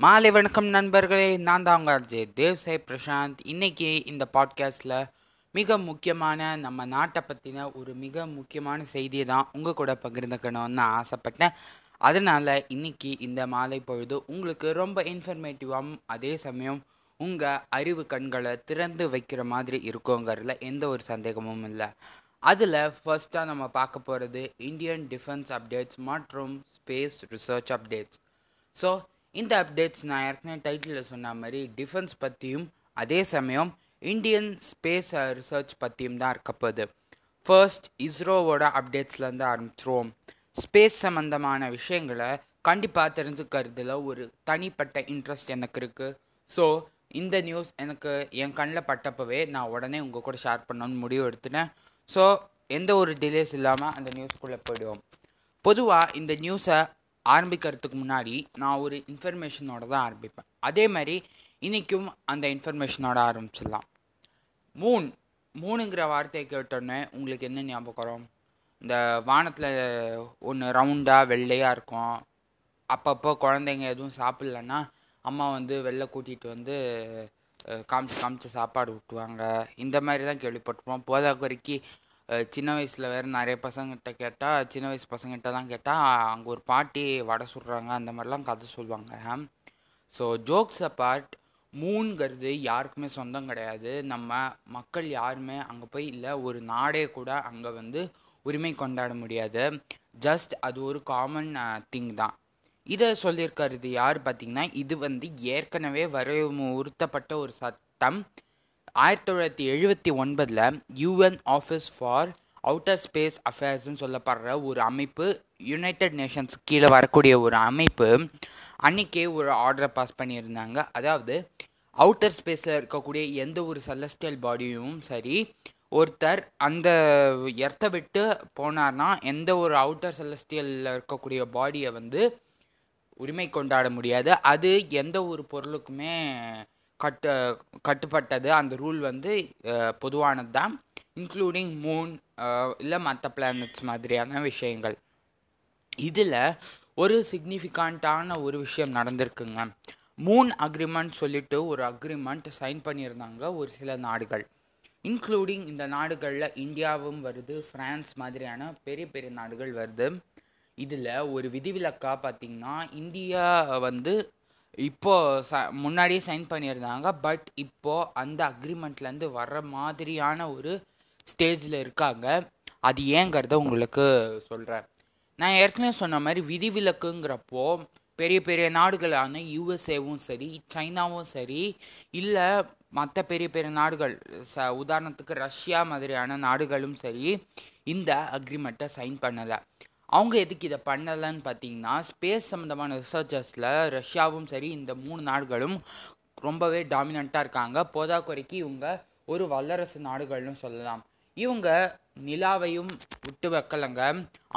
மாலை வணக்கம் நண்பர்களே நான் தான் உங்கள் அஜய் தேவ்சாய் பிரசாந்த். இன்னைக்கு இந்த பாட்காஸ்டில் மிக முக்கியமான நம்ம நாட்டை பற்றின ஒரு மிக முக்கியமான செய்தியை தான் உங்கள் கூட பகிர்ந்துக்கணும்னு நான் ஆசைப்பட்டேன். அதனால் இன்னைக்கு இந்த மாலை பொழுது உங்களுக்கு ரொம்ப இன்ஃபர்மேட்டிவாகவும் அதே சமயம் உங்கள் அறிவு கண்களை திறந்து வைக்கிற மாதிரி இருக்குங்கிறதுல எந்த ஒரு சந்தேகமும் இல்லை. அதில் ஃபர்ஸ்ட்டாக நம்ம பார்க்க போகிறது இந்தியன் டிஃபென்ஸ் அப்டேட்ஸ் மற்றும் ஸ்பேஸ் ரிசர்ச் அப்டேட்ஸ் ஸோ இந்த அப்டேட்ஸ் நான் ஏற்கனவே டைட்டிலில் சொன்ன மாதிரி டிஃபென்ஸ் பற்றியும் அதே சமயம் இந்தியன் ஸ்பேஸ் ரிசர்ச் பற்றியும் தான் இருக்க போகுது. ஃபர்ஸ்ட் இஸ்ரோவோட அப்டேட்ஸ்லேருந்து ஆரம்பிச்சிருவோம். ஸ்பேஸ் சம்மந்தமான விஷயங்களை கண்டிப்பாக தெரிஞ்சுக்கிறதுல ஒரு தனிப்பட்ட இன்ட்ரெஸ்ட் எனக்கு இருக்குது ஸோ இந்த நியூஸ் எனக்கு என் கண்ணில் பட்டப்பவே நான் உடனே உங்கள் கூட ஷேர் பண்ணணும்னு முடிவு எடுத்துட்டேன். ஸோ எந்த ஒரு டிலேஸ் இல்லாமல் அந்த நியூஸ்க்குள்ளே போயிடுவோம். பொதுவாக இந்த நியூஸை ஆரம்பிக்கிறதுக்கு முன்னாடி நான் ஒரு இன்ஃபர்மேஷனோட தான் ஆரம்பிப்பேன். அதே மாதிரி இன்றைக்கும் அந்த இன்ஃபர்மேஷனோட ஆரம்பிச்சிடலாம். மூன் மூணுங்கிற வார்த்தையை கேட்டோடனே உங்களுக்கு என்ன ஞாபகம் வரும்? இந்த வானத்தில் ஒன்று ரவுண்டாக வெள்ளையாக இருக்கும். அப்பப்போ குழந்தைங்க எதுவும் சாப்பிட்லன்னா அம்மா வந்து வெளில கூட்டிகிட்டு வந்து காமிச்சு காமிச்சு சாப்பாடு ஊட்டுவாங்க. இந்த மாதிரி தான் கேள்விப்பட்டிருப்போம். போதாக்குறைக்கு சின்ன வயசில் வேறு நிறைய பசங்கிட்ட கேட்டால் சின்ன வயசு பசங்கிட்ட தான் கேட்டால் அங்கே ஒரு பாட்டி வடை சுடுறாங்க அந்த மாதிரிலாம் கதை சொல்லுவாங்க. ஸோ ஜோக்ஸ் அப்பார்ட் மூணுங்கிறது யாருக்குமே சொந்தம் கிடையாது. நம்ம மக்கள் யாருமே அங்கே போய் இல்லை ஒரு நாடே கூட அங்கே வந்து உரிமை கொண்டாட முடியாது. ஜஸ்ட் அது ஒரு காமன் திங் தான். இதை சொல்லியிருக்கிறது யார் பார்த்தீங்கன்னா இது வந்து ஏற்கனவே வரைமுறுத்தப்பட்ட ஒரு சட்டம் ஆயிரத்தி தொள்ளாயிரத்தி எழுபத்தி ஒன்பதில் UN office for outer space அஃபேர்ஸ்னு சொல்லப்படுற ஒரு அமைப்பு யுனைடெட் நேஷன்ஸ் கீழே வரக்கூடிய ஒரு அமைப்பு அன்னைக்கே ஒரு ஆர்டரை பாஸ் பண்ணியிருந்தாங்க. அதாவது அவுட்டர் ஸ்பேஸில் இருக்கக்கூடிய எந்த ஒரு செலஸ்டியல் பாடியும் சரி ஒருத்தர் அந்த எர்த்தை விட்டு போனார்னா எந்த ஒரு அவுட்டர் செலஸ்டியலில் இருக்கக்கூடிய பாடியை வந்து உரிமை கொண்டாட முடியாது. அது எந்த ஒரு பொருளுக்குமே கட்டு கட்டுப்பட்டது. அந்த ரூல் வந்து பொதுவானது தான் இன்க்ளூடிங் மூன் இல்லை மற்ற பிளானட்ஸ் மாதிரியான விஷயங்கள். இதில் ஒரு சிக்னிஃபிகண்ட்டான ஒரு விஷயம் நடந்திருக்குங்க. மூன் அக்ரிமெண்ட் சொல்லிட்டு ஒரு அக்ரிமெண்ட் சைன் பண்ணியிருந்தாங்க ஒரு சில நாடுகள். இன்க்ளூடிங் இந்த நாடுகளில் இந்தியாவும் வருது ஃப்ரான்ஸ் மாதிரியான பெரிய பெரிய நாடுகள் வருது. இதில் ஒரு விதிவிலக்காக பார்த்தீங்கன்னா இந்தியா வந்து இப்போது ச முன்னாடியே சைன் பண்ணியிருந்தாங்க பட் இப்போ அந்த அக்ரிமெண்ட்லேருந்து வர்ற மாதிரியான ஒரு ஸ்டேஜில் இருக்காங்க. அது ஏங்கிறத உங்களுக்கு சொல்கிறேன் நான் ஏற்கனவே சொன்ன மாதிரி விதிவிலக்குங்கிறப்போ பெரிய பெரிய நாடுகளான யூஎஸ்ஏவும் சரி சைனாவும் சரி இல்லை மற்ற பெரிய பெரிய நாடுகள் ச உதாரணத்துக்கு ரஷ்யா மாதிரியான நாடுகளும் சரி இந்த அக்ரிமெண்ட்டை சைன் பண்ணலை. அவங்க எதுக்கு இதை பண்ணலைன்னு பார்த்தீங்கன்னா ஸ்பேஸ் சம்மந்தமான ரிசர்ச்சர்ஸில் ரஷ்யாவும் சரி இந்த மூணு நாடுகளும் ரொம்பவே டாமினண்ட்டாக இருக்காங்க. போதாக்குறைக்கு இவங்க ஒரு வல்லரசு நாடுகள்னு சொல்லலாம். இவங்க நிலாவையும் விட்டு வைக்கலைங்க.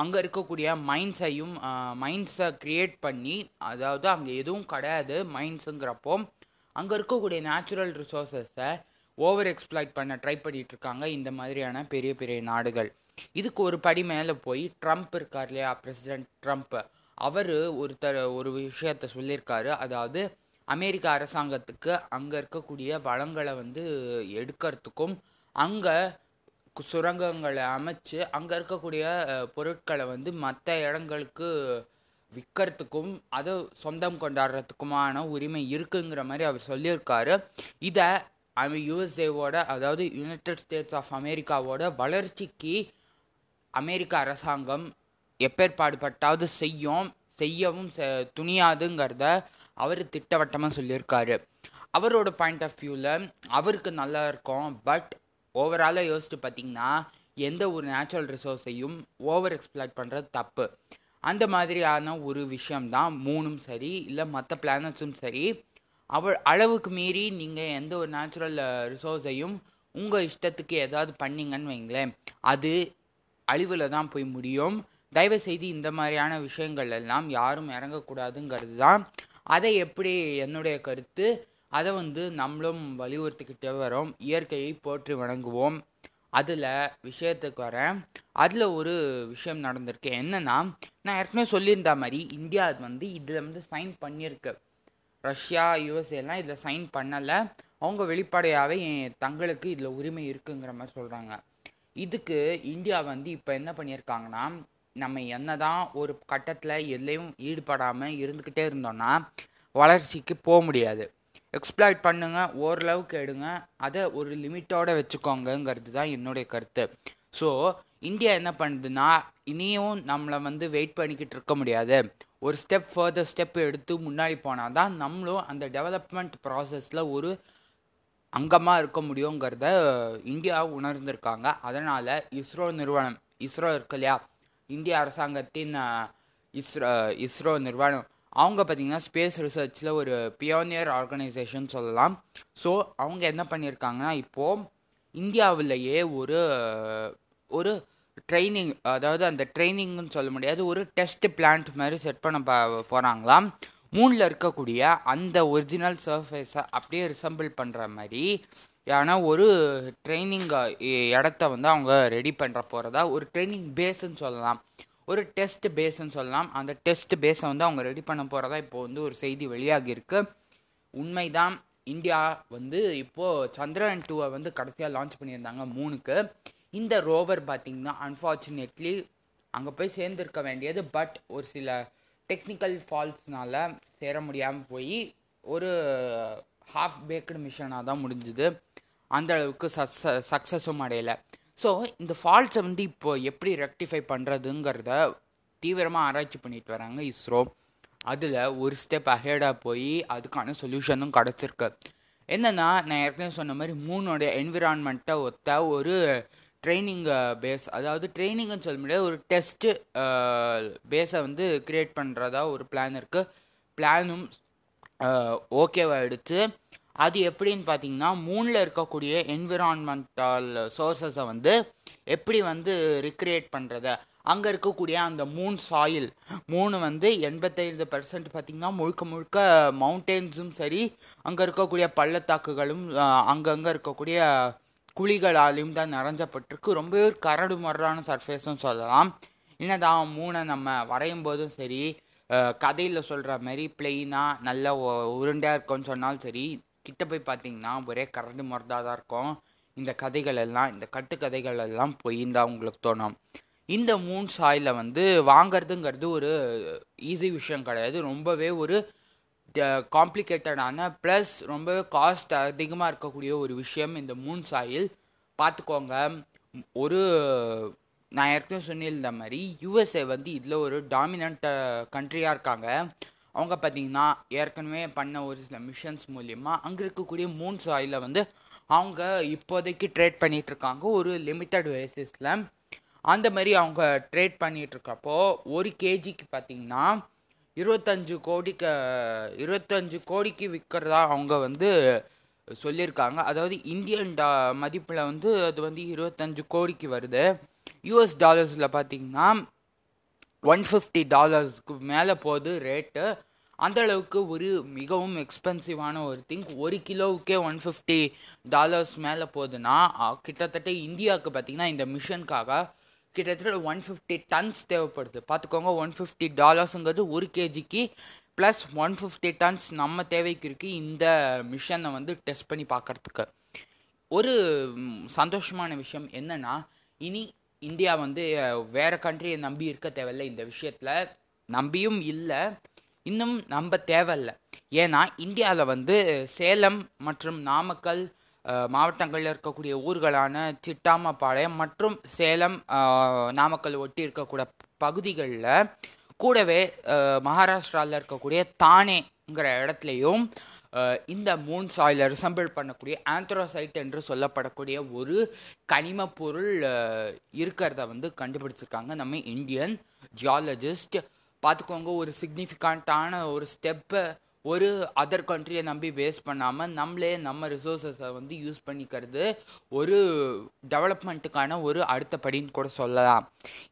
அங்கே இருக்கக்கூடிய மைண்ட்ஸையும் மைண்ட்ஸை க்ரியேட் பண்ணி அதாவது அங்கே எதுவும் கிடையாது மைண்ட்ஸுங்கிறப்போ அங்கே இருக்கக்கூடிய நேச்சுரல் ரிசோர்ஸஸை ஓவர் எக்ஸ்ப்ளாய்ட் பண்ண ட்ரை பண்ணிகிட்ருக்காங்க இருக்காங்க இந்த மாதிரியான பெரிய பெரிய நாடுகள். இதுக்கு ஒரு படி மேலே போய் ட்ரம்ப் இருக்கார் இல்லையா? பிரசிடென்ட் ட்ரம்ப் அவர் ஒருத்தர் ஒரு விஷயத்த சொல்லியிருக்காரு. அதாவது அமெரிக்க அரசாங்கத்துக்கு அங்கே இருக்கக்கூடிய வளங்களை வந்து எடுக்கிறதுக்கும் அங்கே சுரங்கங்களை அமைச்சு அங்கே இருக்கக்கூடிய பொருட்களை வந்து மற்ற இடங்களுக்கு விற்கிறதுக்கும் அதை சொந்தம் கொண்டாடுறதுக்குமான உரிமை இருக்குங்கிற மாதிரி அவர் சொல்லியிருக்காரு. இதை யூஎஸ்ஏவோட அதாவது யுனைடெட் ஸ்டேட்ஸ் ஆஃப் அமெரிக்காவோட வளர்ச்சிக்கு அமெரிக்க அரசாங்கம் எப்பேற்பாடுபட்டாவது செய்யும் செய்யவும் செ- துணியாதுங்கிறத அவர் திட்டவட்டமாக சொல்லியிருக்காரு. அவரோட பாயிண்ட் ஆஃப் வியூவில் அவருக்கு நல்லா இருக்கும் பட் ஓவராலாக யோசிச்சு பார்த்தீங்கன்னா எந்த ஒரு நேச்சுரல் ரிசோர்ஸையும் ஓவர் எக்ஸ்ப்ளாய்ட் பண்ணுறது தப்பு. அந்த மாதிரியான ஒரு விஷயம்தான் மூணும் சரி இல்லை மற்ற பிளானட்ஸும் சரி. அவ அளவுக்கு மீறி நீங்கள் எந்த ஒரு நேச்சுரல் ரிசோர்ஸையும் உங்கள் இஷ்டத்துக்கு ஏதாவது பண்ணிங்கன்னு வைங்களேன் அது அழிவில் தான் போய் முடியும். தயவு செய்து இந்த மாதிரியான விஷயங்கள் எல்லாம் யாரும் இறங்கக்கூடாதுங்கிறது தான் அதை எப்படி என்னுடைய கருத்து? அதை வந்து நம்மளும் வலியுறுத்திக்கிட்டே வரோம். இயற்கையை போற்றி வணங்குவோம். அதில் விஷயத்துக்கு வரேன். அதில் ஒரு விஷயம் நடந்திருக்கு. என்னன்னா நான் ஏற்கனவே சொல்லியிருந்த மாதிரி இந்தியா வந்து இதில் வந்து சைன் பண்ணியிருக்கு. ரஷ்யா யுஎஸ்ஏலாம் எல்லாம் இதில் சைன் பண்ணலை. அவங்க வெளிப்படையாகவே தங்களுக்கு இதில் உரிமை இருக்குங்கிற மாதிரி சொல்கிறாங்க இதுக்கு இந்தியா வந்து இப்போ என்ன பண்ணியிருக்காங்கன்னா நம்ம என்னதான் ஒரு கட்டத்தில் எதுலேயும் ஈடுபடாமல் இருந்துக்கிட்டே இருந்தோம்னா வளர்ச்சிக்கு போக முடியாது. எக்ஸ்ப்ளாய்ட் பண்ணுங்க ஓரளவுக்கு எடுங்க அதை ஒரு லிமிட்டோட வச்சுக்கோங்கங்கிறது தான் என்னுடைய கருத்து. ஸோ இந்தியா என்ன பண்ணுதுன்னா இனியும் நம்மளை வந்து வெயிட் பண்ணிக்கிட்டு இருக்க முடியாது. ஒரு ஸ்டெப் ஃபர்தர் ஸ்டெப் எடுத்து முன்னாடி போனால் தான் நம்மளும் அந்த டெவலப்மெண்ட் ப்ராசஸில் ஒரு அங்கமாக இருக்க முடியுங்கிறத இந்தியா உணர்ந்திருக்காங்க. அதனால் இஸ்ரோ நிறுவனம் இஸ்ரோ இருக்கு இல்லையா? இந்திய அரசாங்கத்தின் இஸ்ரோ இஸ்ரோ நிறுவனம். அவங்க பார்த்தீங்கன்னா ஸ்பேஸ் ரிசர்ச்சில் ஒரு பியோனியர் ஆர்கனைசேஷன் சொல்லலாம். ஸோ அவங்க என்ன பண்ணியிருக்காங்கன்னா இப்போது இந்தியாவிலேயே ஒரு ஒரு ட்ரைனிங் அதாவது அந்த ட்ரைனிங்னு சொல்ல முடியாது ஒரு டெஸ்ட் பிளான்ட் மாதிரி செட் பண்ண போகிறாங்களாம் மூணில் இருக்கக்கூடிய அந்த ஒரிஜினல் சர்ஃபேஸை அப்படியே ரிசம்பிள் பண்ணுற மாதிரி ஆனால் ஒரு ட்ரைனிங் இடத்த வந்து அவங்க ரெடி பண்ணுற போகிறதா ஒரு ட்ரைனிங் பேஸுன்னு சொல்லலாம். ஒரு டெஸ்ட் பேஸ்ன்னு சொல்லலாம். அந்த டெஸ்ட் பேஸை வந்து அவங்க ரெடி பண்ண போகிறதா இப்போ வந்து ஒரு செய்தி வெளியாகியிருக்கு உண்மைதான் இந்தியா வந்து இப்போது சந்திரன் டூவை வந்து கடைசியாக லான்ச் பண்ணியிருந்தாங்க மூணுக்கு இந்த ரோவர் பார்த்திங்கன்னா அன்ஃபார்ச்சுனேட்லி அங்கே போய் சேர்ந்துருக்க வேண்டியது பட் ஒரு சில டெக்னிக்கல் ஃபால்ஸ்னால் சேர முடியாமல் போய் ஒரு ஹாஃப் பேக்கடு மிஷனாக தான் முடிஞ்சுது. அந்த அளவுக்கு சக்ஸ சக்ஸஸும் அடையலை. ஸோ இந்த ஃபால்ட்ஸை வந்து இப்போ எப்படி ரெக்டிஃபை பண்ணுறதுங்கிறத தீவிரமாக ஆராய்ச்சி பண்ணிட்டு வராங்க இஸ்ரோ. அதில் ஒரு ஸ்டெப் அஹேடாக போய் அதுக்கான சொல்யூஷனும் கிடச்சிருக்கு. என்னென்னா நான் ஏற்கனவே சொன்ன மாதிரி மூணோடைய என்விரான்மெண்ட்டை ஒத்த ஒரு ட்ரைனிங் பேஸ் uh, அதாவது ட்ரைனிங்னு சொல்ல முடியாது ஒரு டெஸ்ட்டு பேஸை uh, வந்து க்ரியேட் பண்ணுறதா ஒரு பிளான் இருக்குது பிளானும் ஓகேவாயிடுச்சு அது எப்படின்னு பார்த்தீங்கன்னா மூணில் இருக்கக்கூடிய என்விரான்மெண்டல் சோர்சஸை uh, வந்து எப்படி வந்து ரிக்ரியேட் பண்ணுறத அங்கே இருக்கக்கூடிய அந்த மூணு சாயில் மூணு வந்து எண்பத்தைந்து பர்சன்ட் பார்த்திங்கன்னா முழுக்க முழுக்க மவுண்டெயின்ஸும் சரி அங்கே இருக்கக்கூடிய பள்ளத்தாக்குகளும் அங்கங்கே இருக்கக்கூடிய குழிகளாலையும் தான் நிறைஞ்சப்பட்டிருக்கு. ரொம்பவே ஒரு கரடு முரடான சர்ஃபேஸும் சொல்லலாம். என்னதான் மூணை நம்ம வரையும் போதும் சரி கதையில் சொல்கிற மாதிரி பிளெயினாக நல்ல உருண்டையாக இருக்கும்னு சொன்னாலும் சரி கிட்ட போய் பார்த்தீங்கன்னா ஒரே கரண்டு முரடாக தான் இருக்கும். இந்த கதைகள் எல்லாம் இந்த கட்டுக்கதைகள் எல்லாம் பொய்ன்னு தான் உங்களுக்கு தோணும். இந்த மூன் சாயில் வந்து வாங்கிறதுங்கிறது ஒரு ஈஸி விஷயம் கிடையாது. ரொம்பவே ஒரு காம்ப்ளிகேட்டடான ப்ளஸ் ரொம்பவே காஸ்ட் அதிகமாக இருக்கக்கூடிய ஒரு விஷயம் இந்த மூன் சாயில் பார்த்துக்கோங்க ஒரு நான் ஏற்கனவே சொன்னிருந்த மாதிரி யூஎஸ்ஏ வந்து இதில் ஒரு டாமினண்ட் கண்ட்ரியாக இருக்காங்க. அவங்க பார்த்தீங்கன்னா ஏற்கனவே பண்ண ஒரு சில மிஷன்ஸ் மூலியமாக அங்கே இருக்கக்கூடிய மூன் சாயில வந்து அவங்க இப்போதைக்கு ட்ரேட் பண்ணிகிட்ருக்காங்க இருக்காங்க ஒரு லிமிட்டட் பேசிஸில் அந்த மாதிரி அவங்க ட்ரேட் பண்ணிகிட்ருக்கப்போ இருக்கப்போ ஒரு கேஜிக்கு பார்த்தீங்கன்னா இருபத்தஞ்சு கோடிக்கு இருபத்தஞ்சு கோடிக்கு விற்கிறதா அவங்க வந்து சொல்லியிருக்காங்க. அதாவது இந்தியன் டா மதிப்பில் வந்து அது வந்து இருபத்தஞ்சு கோடிக்கு வருது. யூஎஸ் டாலர்ஸில் பார்த்தீங்கன்னா ஒன் ஃபிஃப்டி டாலர்ஸ்க்கு மேலே போகுது ரேட்டு அந்த அளவுக்கு ஒரு மிகவும் எக்ஸ்பென்சிவான ஒரு திங் ஒரு கிலோவுக்கே ஒன் ஃபிஃப்டி டாலர்ஸ் மேலே போகுதுன்னா கிட்டத்தட்ட இந்தியாவுக்கு பார்த்தீங்கன்னா இந்த மிஷனுக்காக கிட்டத்தட்ட ஒன் ஃபிஃப்டி டன்ஸ் தேவைப்படுது. பார்த்துக்கோங்க ஒன் ஃபிஃப்டி டாலர்ஸுங்கிறது ஒரு கேஜிக்கு ப்ளஸ் ஒன் ஃபிஃப்டி டன்ஸ் நம்ம தேவைக்கு இருக்குது இந்த மிஷனை வந்து டெஸ்ட் பண்ணி பார்க்குறதுக்கு. ஒரு சந்தோஷமான விஷயம் என்னென்னா இனி இந்தியா வந்து வேறு கண்ட்ரியை நம்பி இருக்க தேவையில்லை இந்த விஷயத்தில். நம்பியும் இல்லை. இன்னும் நம்ப தேவையில்லை. ஏன்னா இந்தியாவில் வந்து சேலம் மற்றும் நாமக்கல் மாவட்டங்களில் இருக்கக்கூடிய ஊர்களான சிட்டாமப்பாளையம் மற்றும் சேலம் நாமக்கல் ஒட்டி இருக்கக்கூடிய பகுதிகளில் கூடவே மகாராஷ்டிராவில் இருக்கக்கூடிய தானேங்கிற இடத்துலையும் இந்த மூன் சாயில் ரிசம்பிள் பண்ணக்கூடிய ஆந்த்ரோசைட் என்று சொல்லப்படக்கூடிய ஒரு கனிம பொருள் இருக்கிறத வந்து கண்டுபிடிச்சிருக்காங்க. நம்ம இந்தியன் ஜியாலஜிஸ்ட். பார்த்துக்கோங்க ஒரு சிக்னிஃபிகண்ட்டான ஒரு ஸ்டெப்பை ஒரு அதர் கண்ட்ரியை நம்பி வேஸ்ட் பண்ணாமல் நம்மளே நம்ம ரிசோர்ஸஸை வந்து யூஸ் பண்ணிக்கிறது ஒரு டெவலப்மெண்ட்டுக்கான ஒரு அடுத்த படின்னு கூட சொல்லலாம்.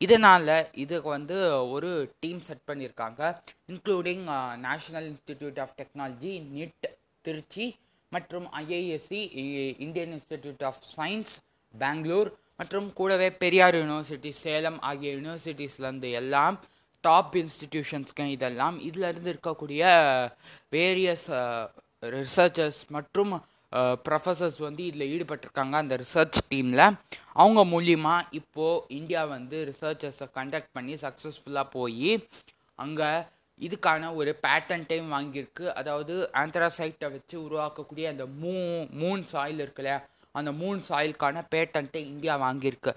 இதனால் இதுக்கு வந்து ஒரு டீம் செட் பண்ணியிருக்காங்க including national institute of technology NIT Trichy மற்றும் IISc Indian institute of science Bangalore மற்றும் கூடவே பெரியார் யூனிவர்சிட்டி சேலம் ஆகிய யூனிவர்சிட்டிஸ்லேருந்து எல்லாம் டாப் இன்ஸ்டிடியூஷன்ஸ்க்கு இதெல்லாம். இதிலிருந்து இருக்கக்கூடிய வேரியஸ் ரிசர்ச்சர்ஸ் மற்றும் ப்ரொஃபஸர்ஸ் வந்து இதில் ஈடுபட்டிருக்காங்க அந்த ரிசர்ச் டீமில் அவங்க மூலியமாக இப்போது இந்தியா வந்து ரிசர்ச்சர்ஸை கண்டக்ட் பண்ணி சக்ஸஸ்ஃபுல்லாக போய் அங்கே இதுக்கான ஒரு பேட்டன்ட்டையும் வாங்கியிருக்கு. அதாவது ஆந்த்ராசைட்டை வச்சு உருவாக்கக்கூடிய அந்த மூ மூன் சாயில் இருக்குல்ல அந்த மூன் சாயிலுக்கான பேட்டன்ட்டை இந்தியா வாங்கியிருக்கு.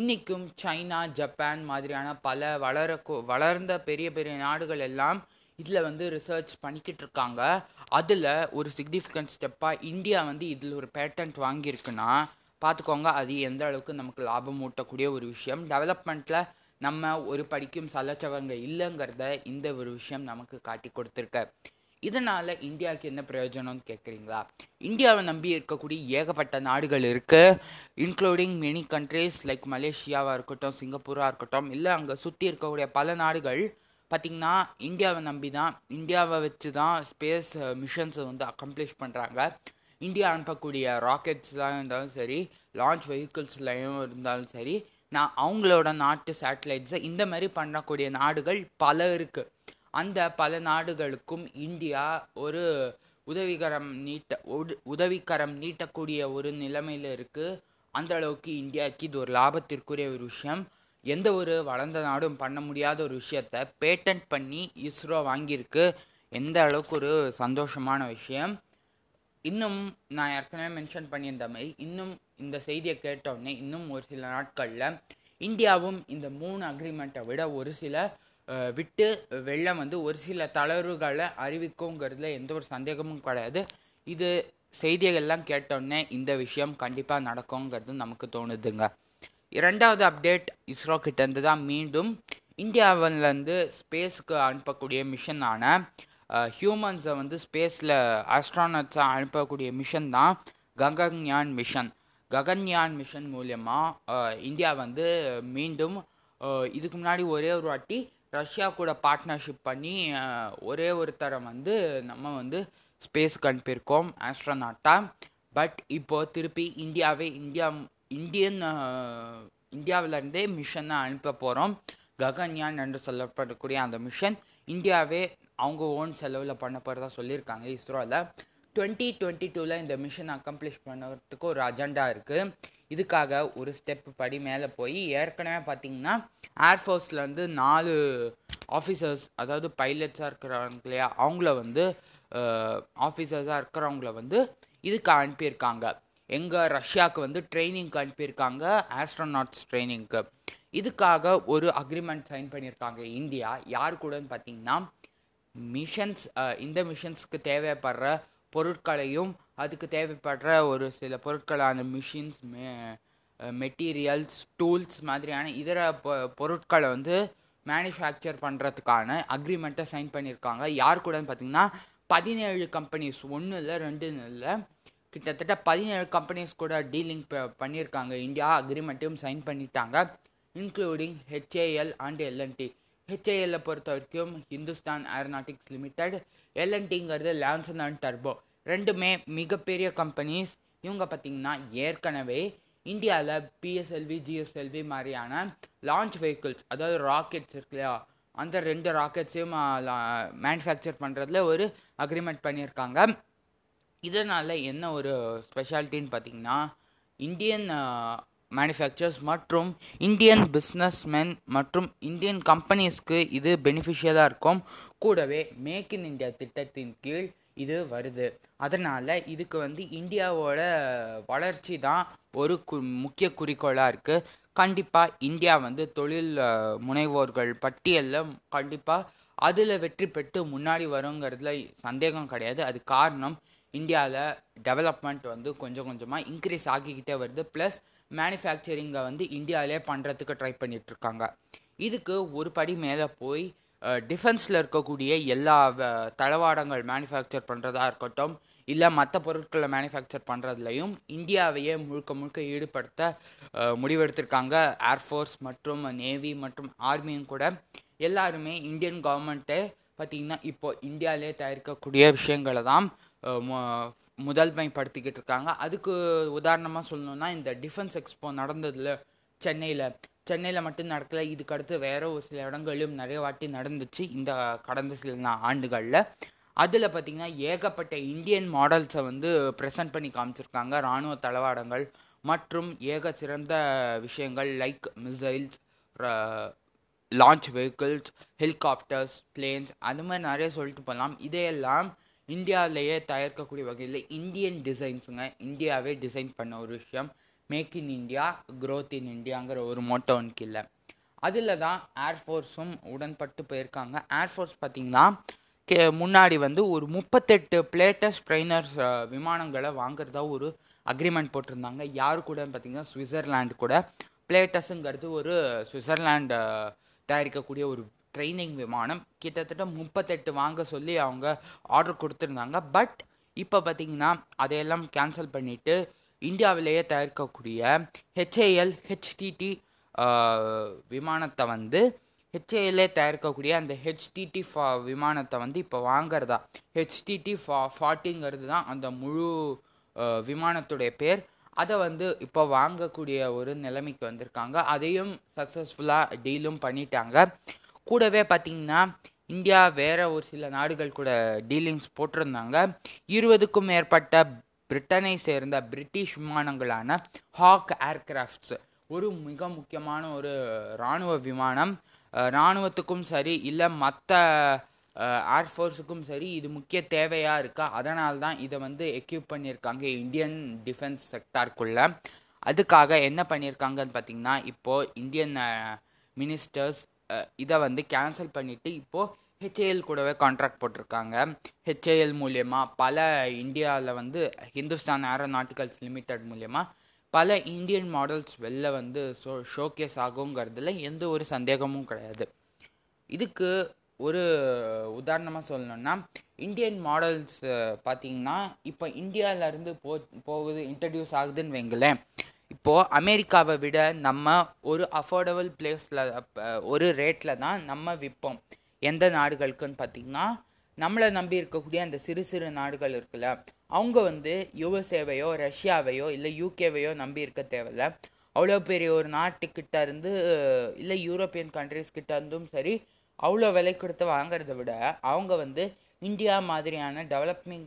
இன்றைக்கும் சைனா ஜப்பான் மாதிரியான பல வளர வளர்ந்த பெரிய பெரிய நாடுகள் எல்லாம் இதில் வந்து ரிசர்ச் பண்ணிக்கிட்டு இருக்காங்க. அதில் ஒரு சிக்னிஃபிகண்ட் ஸ்டெப்பாக இந்தியா வந்து இதில் ஒரு பேட்டன்ட் வாங்கியிருக்குன்னா பார்த்துக்கோங்க அது எந்த அளவுக்கு நமக்கு லாபம் ஊட்டக்கூடிய ஒரு விஷயம். டெவலப்மெண்ட்டில் நம்ம ஒரு படிக்கும் சலச்சவங்க இல்லைங்கிறத இந்த ஒரு விஷயம் நமக்கு காட்டி கொடுத்துருக்க. இதனால் இந்தியாவுக்கு என்ன பிரயோஜனம்னு கேட்குறீங்களா இந்தியாவை நம்பி இருக்கக்கூடிய ஏகப்பட்ட நாடுகள் இருக்குது இன்க்ளூடிங் மெனி கண்ட்ரீஸ் லைக் மலேசியாவாக இருக்கட்டும் சிங்கப்பூராக இருக்கட்டும் இல்லை அங்கே சுற்றி இருக்கக்கூடிய பல நாடுகள். பார்த்திங்கன்னா இந்தியாவை நம்பி தான் இந்தியாவை வச்சு தான் ஸ்பேஸ் மிஷன்ஸை வந்து அக்கம்ப்ளிஷ் பண்ணுறாங்க இந்தியா அனுப்பக்கூடிய ராக்கெட்ஸ்லாம் இருந்தாலும் சரி லான்ச் வெஹிக்கிள்ஸ்லையும் இருந்தாலும் சரி நான் அவங்களோட நாட்டு சேட்டலைட்ஸை இந்த மாதிரி பண்ணக்கூடிய நாடுகள் பல இருக்குது அந்த பல நாடுகளுக்கும் இந்தியா ஒரு உதவிகரம் நீட்ட உதவிக்கரம் நீட்டக்கூடிய ஒரு நிலைமையில் இருக்குது அந்த அளவுக்கு இந்தியாவுக்கு இது ஒரு லாபத்திற்குரிய ஒரு விஷயம். எந்த ஒரு வளர்ந்த நாடும் பண்ண முடியாத ஒரு விஷயத்த பேட்டன்ட் பண்ணி இஸ்ரோ வாங்கியிருக்கு. எந்த அளவுக்கு ஒரு சந்தோஷமான விஷயம். இன்னும் நான் ஏற்கனவே மென்ஷன் பண்ணியிருந்த மாதிரி இன்னும் இந்த செய்தியை கேட்டோடனே இன்னும் ஒரு சில நாட்களில் இந்தியாவும் இந்த மூணு அக்ரிமெண்ட்டை விட ஒரு சில விட்டு வெள்ளம் வந்து ஒரு சில தளர்வுகளை அறிவிக்குங்கிறதுல எந்த ஒரு சந்தேகமும் கிடையாது. இது செய்திகள்லாம் கேட்டோடனே இந்த விஷயம் கண்டிப்பாக நடக்குங்கிறது நமக்கு தோணுதுங்க. இரண்டாவது அப்டேட் இஸ்ரோ கிட்டேருந்து தான் மீண்டும் இந்தியாவிலேருந்து ஸ்பேஸ்க்கு அனுப்பக்கூடிய மிஷனான ஹியூமன்ஸை வந்து ஸ்பேஸில் ஆஸ்ட்ரானட்ஸை அனுப்பக்கூடிய மிஷன் தான் கங்கன்யான் மிஷன். ககன்யான் மிஷன் மூலயமா இந்தியா வந்து மீண்டும் இதுக்கு முன்னாடி ஒரே ஒரு வாட்டி ரஷ்யா கூட பார்ட்னர்ஷிப் பண்ணி ஒரே ஒருத்தரை வந்து நம்ம வந்து ஸ்பேஸ்க்கு அனுப்பியிருக்கோம் ஆஸ்ட்ரோனாட்டா பட் இப்போது திருப்பி இந்தியாவே இந்தியா இந்தியன் இந்தியாவிலேருந்தே மிஷனை அனுப்ப போகிறோம் ககன்யான் என்று சொல்லப்படக்கூடிய அந்த மிஷன் இந்தியாவே அவங்க ஓன் செலவில் பண்ண போகிறதா சொல்லியிருக்காங்க இஸ்ரோவில் டுவெண்ட்டி டுவெண்ட்டி டூவில் இந்த மிஷன் அக்கம்ப்ளிஷ் பண்ணுறதுக்கு ஒரு அஜெண்டா இருக்குது இதுக்காக ஒரு ஸ்டெப் படி மேலே போய் ஏற்கனவே பார்த்தீங்கன்னா ஏர்ஃபோர்ஸ்லேருந்து நாலு ஆஃபீஸர்ஸ் அதாவது பைலட்ஸாக இருக்கிறவங்க இல்லையா? அவங்கள வந்து ஆஃபீஸர்ஸாக இருக்கிறவங்கள வந்து இதுக்கு அனுப்பியிருக்காங்க. எங்கள் ரஷ்யாவுக்கு வந்து ட்ரைனிங்க்கு அனுப்பியிருக்காங்க ஆஸ்ட்ரோநாட்ஸ் ட்ரைனிங்க்கு இதுக்காக ஒரு அக்ரிமெண்ட் சைன் பண்ணியிருக்காங்க இந்தியா. யார் கூடன்னு பார்த்தீங்கன்னா மிஷன்ஸ் இந்த மிஷன்ஸ்க்கு தேவைப்படுற பொருட்களையும் அதுக்கு தேவைப்படுற ஒரு சில பொருட்களான மிஷின்ஸ் மெ மெட்டீரியல்ஸ் டூல்ஸ் மாதிரியான இதர பொ பொருட்களை வந்து மேனுஃபேக்சர் பண்ணுறதுக்கான அக்ரிமெண்ட்டை சைன் பண்ணியிருக்காங்க. யார் கூடன்னு பார்த்தீங்கன்னா பதினேழு கம்பெனிஸ் ஒன்று இல்லை ரெண்டுன்னு இல்லை. கிட்டத்தட்ட பதினேழு கம்பெனிஸ் கூட டீலிங் பண்ணியிருக்காங்க. இந்தியா அக்ரிமெண்ட்டையும் சைன் பண்ணிட்டாங்க. இன்க்ளூடிங் ஹெச்ஏஎல் அண்ட் எல்என்டி ஹெச்ஏஎல்லை பொறுத்த வரைக்கும் ஹிந்துஸ்தான் ஏரோநாட்டிக்ஸ் லிமிடெட் எல்என்டிங்கிறது லான்சன் அண்ட் டர்போ ரெண்டுமே மிகப்பெரிய கம்பெனிஸ் இவங்க பார்த்திங்கன்னா ஏற்கனவே இந்தியாவில் பிஎஸ்எல்வி ஜிஎஸ்எல்வி மாதிரியான லான்ச் வெஹிக்கிள்ஸ் அதாவது ராக்கெட்ஸ் இருக்கு இல்லையா? அந்த ரெண்டு ராக்கெட்ஸையும் மேனுஃபேக்சர் பண்ணுறதுல ஒரு அக்ரிமெண்ட் பண்ணியிருக்காங்க. இதனால் என்ன ஒரு ஸ்பெஷாலிட்டின்னு பார்த்திங்கன்னா இந்தியன் மேனுஃபேக்சர்ஸ் மற்றும் இந்தியன் பிஸ்னஸ்மென் மற்றும் இந்தியன் கம்பெனிஸ்க்கு இது பெனிஃபிஷியலாக இருக்கும். கூடவே மேக் இன் இந்தியா திட்டத்தின் கீழ் இது வருது. அதனால் இதுக்கு வந்து இந்தியாவோட வளர்ச்சி தான் ஒரு கு முக்கிய குறிக்கோளாக இருக்குது கண்டிப்பாக இந்தியா வந்து தொழில் முனைவோர்கள் பட்டியலில் கண்டிப்பாக அதில் வெற்றி பெற்று முன்னாடி வருங்கிறதுல சந்தேகம் கிடையாது. அது காரணம் இந்தியாவில் டெவலப்மெண்ட் வந்து கொஞ்சம் கொஞ்சமாக இன்க்ரீஸ் ஆகிக்கிட்டே வருது. ப்ளஸ் மேனுஃபேக்சரிங்கை வந்து இந்தியாவிலே பண்ணுறதுக்கு ட்ரை பண்ணிகிட்ருக்காங்க இதுக்கு ஒரு படி மேலே போய் டிஃபென்ஸில் இருக்கக்கூடிய எல்லா தளவாடங்கள் மேனுஃபேக்சர் பண்ணுறதா இருக்கட்டும் இல்லை மற்ற பொருட்களை மேனுஃபேக்சர் பண்ணுறதுலையும் இந்தியாவையே முழுக்க முழுக்க ஈடுபடுத்த முடிவெடுத்திருக்காங்க. ஏர்ஃபோர்ஸ் மற்றும் நேவி மற்றும் ஆர்மியும் கூட. எல்லாருமே இந்தியன் கவர்மெண்ட்டே பார்த்திங்கன்னா இப்போது இந்தியாவிலே தயாரிக்கக்கூடிய விஷயங்களை தான் முதல்மைப்படுத்திக்கிட்டு இருக்காங்க. அதுக்கு உதாரணமாக சொல்லணுன்னா இந்த டிஃபென்ஸ் எக்ஸ்போ நடந்ததில் சென்னையில். சென்னையில் மட்டும் நடக்கல. இதுக்கு அடுத்து ஒரு சில இடங்களிலும் நிறைய வாட்டி நடந்துச்சு இந்த கடந்த சில ஆண்டுகளில். அதில் பார்த்திங்கன்னா ஏகப்பட்ட இந்தியன் மாடல்ஸை வந்து ப்ரெசென்ட் பண்ணி காமிச்சிருக்காங்க. இராணுவ தளவாடங்கள் மற்றும் ஏக சிறந்த விஷயங்கள் like missiles launch vehicles helicopters planes அது மாதிரி நிறைய சொல்லிட்டு போகலாம் இதையெல்லாம் இந்தியாவிலேயே தயாரிக்கக்கூடிய வகையில் இந்தியன் டிசைன்ஸுங்க. இந்தியாவே டிசைன் பண்ண ஒரு விஷயம். Make in India growth in இந்தியாங்கிற ஒரு மோட்டோனுக்கு இல்லை அதில் தான் ஏர்ஃபோர்ஸும் உடன்பட்டு போயிருக்காங்க. ஏர்ஃபோர்ஸ் பார்த்திங்கன்னா கே முன்னாடி வந்து ஒரு முப்பத்தெட்டு பிளேட்டஸ் ட்ரெய்னர்ஸ் விமானங்களை வாங்குறதா ஒரு அக்ரிமெண்ட் போட்டிருந்தாங்க. யார் கூட பார்த்தீங்கன்னா சுவிட்சர்லாண்டு கூட. பிளேட்டஸுங்கிறது ஒரு சுவிட்சர்லாண்டு தயாரிக்கக்கூடிய ஒரு ட்ரைனிங் விமானம். கிட்டத்தட்ட முப்பத்தெட்டு வாங்க சொல்லி அவங்க ஆர்டர் கொடுத்துருந்தாங்க. பட் இப்போ பார்த்தீங்கன்னா அதையெல்லாம் கேன்சல் பண்ணிவிட்டு இந்தியாவிலேயே தயாரிக்கக்கூடிய ஹெச்ஏஎல் ஹெச்டிடி விமானத்தை வந்து ஹெச்ஏஎல்லே தயாரிக்கக்கூடிய அந்த ஹெச்டிடி ஃபா விமானத்தை வந்து இப்போ வாங்குறதா? ஹெச்டிடி ஃபா ஃபார்ட்டிங்கிறது தான் அந்த முழு விமானத்துடைய பேர். அதை வந்து இப்போ வாங்கக்கூடிய ஒரு நிலைமைக்கு வந்திருக்காங்க. அதையும் சக்ஸஸ்ஃபுல்லாக டீலும் பண்ணிட்டாங்க. கூடவே பார்த்தீங்கன்னா இந்தியா வேற ஒரு சில நாடுகள் கூட டீலிங்ஸ் போட்டிருந்தாங்க. இருபதுக்கும் மேற்பட்ட பிரிட்டனை சேர்ந்த பிரிட்டிஷ் விமானங்களான ஹாக் ஏர்கிராஃப்ட்ஸ். ஒரு மிக முக்கியமான ஒரு இராணுவ விமானம். இராணுவத்துக்கும் சரி இல்லை மற்ற ஏர்ஃபோர்ஸுக்கும் சரி இது முக்கிய தேவையாக இருக்கா? அதனால தான் இதை வந்து எக்யூப் பண்ணியிருக்காங்க இந்தியன் டிஃபென்ஸ் செக்டாருக்குள்ள அதுக்காக என்ன பண்ணியிருக்காங்கன்னு பார்த்தீங்கன்னா இப்போது இந்தியன் மினிஸ்டர்ஸ் இதை வந்து கேன்சல் பண்ணிவிட்டு இப்போது ஹெச்ஏஎல் கூடவே கான்ட்ராக்ட் போட்டிருக்காங்க. ஹெச்ஏஎல் மூலயமா பல இந்தியாவில் வந்து ஹிந்துஸ்தான் ஏரோநாட்டிக்கல்ஸ் லிமிடெட் மூலயமா பல இந்தியன் மாடல்ஸ் வெளில வந்து ஷோ ஷோகேஸ் ஆகுங்கிறதுல எந்த ஒரு சந்தேகமும் கிடையாது. இதுக்கு ஒரு உதாரணமாக சொல்லணும்னா இந்தியன் மாடல்ஸ் பார்த்தீங்கன்னா இப்போ இந்தியாவிலேருந்து போ போகுது இன்ட்ரடியூஸ் ஆகுதுன்னு வைங்களேன். இப்போது அமெரிக்காவை விட நம்ம ஒரு அஃபோர்டபுள் பிளேஸில் ஒரு ரேட்டில் தான் நம்ம விற்போம். எந்த நாடுகளுக்குன்னு பார்த்தீங்கன்னா நம்மளை நம்பி இருக்கக்கூடிய அந்த சிறு சிறு நாடுகள் இருக்குல்ல அவங்க வந்து யுஎஸ்ஏவையோ ரஷ்யாவையோ இல்லை யூகேவையோ நம்பி இருக்க தேவையில்ல. அவ்வளோ பெரிய ஒரு நாட்டுக்கிட்ட இருந்து இல்லை யூரோப்பியன் கண்ட்ரிஸ் கிட்ட இருந்தும் சரி அவ்வளோ விலை கொடுத்து வாங்குறத விட அவங்க வந்து இந்தியா மாதிரியான டெவலப்பிங்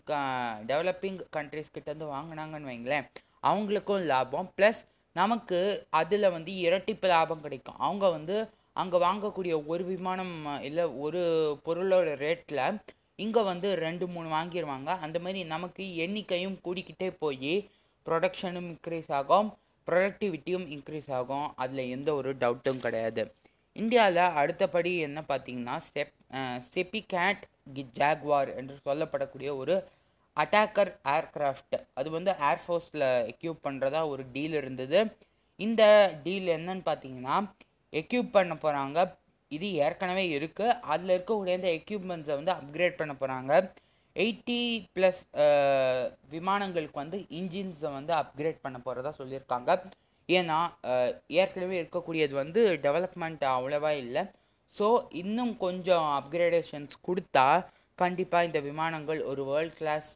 டெவலப்பிங் கண்ட்ரிஸ் கிட்ட இருந்து வாங்கினாங்கன்னு வைங்களேன் அவங்களுக்கும் லாபம். ப்ளஸ் நமக்கு அதில் வந்து இரட்டிப்பு லாபம் கிடைக்கும். அவங்க வந்து அங்கே வாங்கக்கூடிய ஒரு விமானம் இல்லை ஒரு பொருளோட ரேட்டில் இங்கே வந்து ரெண்டு மூணு வாங்கிடுவாங்க அந்த மாதிரி நமக்கு எண்ணிக்கையும் கூடிக்கிட்டே போய் ப்ரொடக்ஷனும் இன்க்ரீஸ் ஆகும். ப்ரொடக்டிவிட்டியும் இன்க்ரீஸ் ஆகும். அதில் எந்த ஒரு டவுட்டும் கிடையாது. இந்தியாவில் அடுத்தபடி என்ன பார்த்தீங்கன்னா செப் செப்பி கேட் ஜாக்வார் என்று சொல்லப்படக்கூடிய ஒரு அட்டாக்கர் ஏர்க்ராஃப்ட். அது வந்து ஏர்ஃபோர்ஸில் எக்யூப் பண்ணுறதா ஒரு டீல் இருந்தது. இந்த டீல் என்னன்னு பார்த்தீங்கன்னா எக்யூப் பண்ண போகிறாங்க இது ஏற்கனவே இருக்குது அதில் இருக்கக்கூடிய இந்த எக்யூப்மெண்ட்ஸை வந்து அப்கிரேட் பண்ண போகிறாங்க எயிட்டி ப்ளஸ் விமானங்களுக்கு வந்து இன்ஜின்ஸை வந்து அப்கிரேட் பண்ண போகிறதா சொல்லியிருக்காங்க. ஏன்னா ஏற்கனவே இருக்கக்கூடியது வந்து டெவலப்மெண்ட் அவ்வளோவா இல்லை. ஸோ இன்னும் கொஞ்சம் அப்கிரேடேஷன்ஸ் கொடுத்தா கண்டிப்பாக இந்த விமானங்கள் ஒரு வேர்ல்ட் கிளாஸ்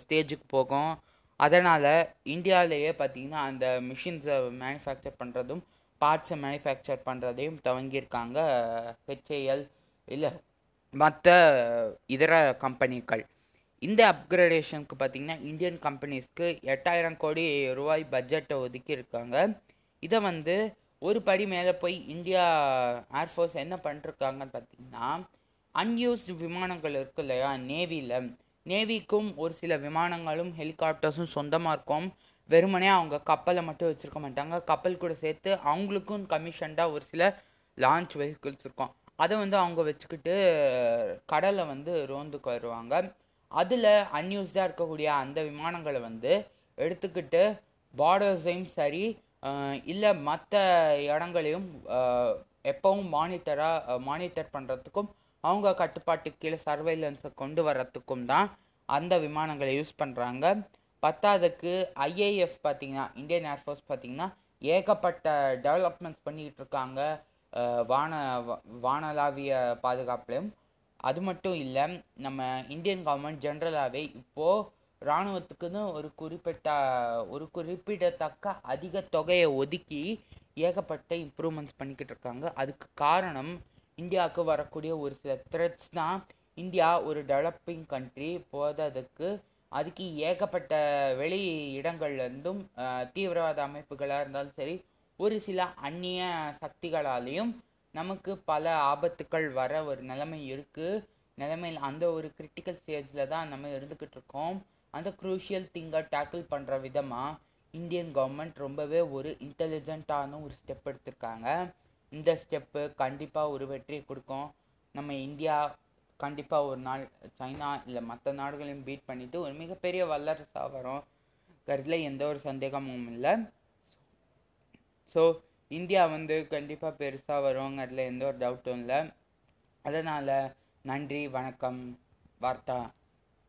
ஸ்டேஜுக்கு போகும். அதனால் இந்தியாவிலேயே பார்த்தீங்கன்னா அந்த மிஷின்ஸை மேனுஃபேக்சர் பண்ணுறதும் பார்ட்ஸை மேனுஃபேக்சர் பண்ணுறதையும் துவங்கியிருக்காங்க ஹெச்ஏஎல் இல்லை மற்ற இதர கம்பெனிகள் இந்த அப்கிரேடேஷனுக்கு பார்த்தீங்கன்னா இந்தியன் கம்பெனிஸ்க்கு எட்டாயிரம் கோடி ரூபாய் பட்ஜெட்டை ஒதுக்கி இருக்காங்க. இதை வந்து ஒரு படி மேலே போய் இந்தியா ஏர்ஃபோர்ஸ் என்ன பண்ணிருக்காங்கன்னு பார்த்தீங்கன்னா அன்யூஸ்டு விமானங்கள் இருக்கு இல்லையா நேவியில் நேவிக்கும் ஒரு சில விமானங்களும் ஹெலிகாப்டர்ஸும் சொந்தமாக இருக்கும். வெறுமனே அவங்க கப்பலை மட்டும் வச்சுருக்க மாட்டாங்க. கப்பல் கூட சேர்த்து அவங்களுக்கும் கமிஷன்டாக ஒரு சில லான்ச் வெஹிக்கிள்ஸ் இருக்கும். அதை வந்து அவங்க வச்சுக்கிட்டு கடலை வந்து ரோந்துக்கு வருவாங்க. அதில் அன்யூஸ்டாக இருக்கக்கூடிய அந்த விமானங்களை வந்து எடுத்துக்கிட்டு பார்டர்ஸையும் சரி இல்லை மற்ற இடங்களையும் எப்போவும் எப்பவும் மானிட்டராக மானிட்டர் பண்ணுறதுக்கும் அவங்க கட்டுப்பாட்டுக்கு கீழே சர்வைலன்ஸை கொண்டு வர்றதுக்கும் தான் அந்த விமானங்களை யூஸ் பண்ணுறாங்க பத்தாவதுக்கு ஐஏஎஃப் பார்த்தீங்கன்னா இந்தியன் ஏர்ஃபோர்ஸ் பார்த்தீங்கன்னா ஏகப்பட்ட டெவலப்மெண்ட்ஸ் பண்ணிக்கிட்டு இருக்காங்க. வான வ- வானளாவிய பாதுகாப்புலையும். அது மட்டும் இல்லை நம்ம இந்தியன் கவர்மெண்ட் ஜென்ரலாகவே இப்போது இராணுவத்துக்குன்னு ஒரு குறிப்பிட்ட ஒரு குறிப்பிடத்தக்க அதிக தொகையை ஒதுக்கி ஏகப்பட்ட இம்ப்ரூவ்மெண்ட்ஸ் பண்ணிக்கிட்டு இருக்காங்க. அதுக்கு காரணம் இந்தியாவுக்கு வரக்கூடிய ஒரு சில த்ரெட்ஸ் தான் இந்தியா ஒரு டெவலப்பிங் கண்ட்ரி போததுக்கு அதுக்கு ஏகப்பட்ட வெளி இடங்கள்லேருந்தும் தீவிரவாத அமைப்புகளாக இருந்தாலும் சரி ஒரு சில அந்நிய சக்திகளாலேயும் நமக்கு பல ஆபத்துக்கள் வர ஒரு நிலைமை இருக்குது நிலைமையில் அந்த ஒரு கிரிட்டிக்கல் ஸ்டேஜில் தான் நம்ம இருந்துக்கிட்டு இருக்கோம். அந்த குரூஷியல் திங்கை டேக்கிள் பண்ணுற விதமாக இந்தியன் கவர்மெண்ட் ரொம்பவே ஒரு இன்டெலிஜென்ட்டான ஒரு ஸ்டெப் எடுத்திருக்காங்க. இந்த ஸ்டெப்பு கண்டிப்பாக ஒரு வெற்றியை கொடுக்கும். நம்ம இந்தியா கண்டிப்பாக ஒரு நாள் சைனா இல்லை மற்ற நாடுகளையும் பீட் பண்ணிவிட்டு ஒரு மிகப்பெரிய வல்லரசாக வரும். கருத்தில் எந்த ஒரு சந்தேகமும் இல்லை. ஸோ இந்தியா வந்து கண்டிப்பாக பெருசாக வருங்கிறதுல எந்த ஒரு டவுட்டும் இல்லை. அதனால் நன்றி வணக்கம் வார்த்தா.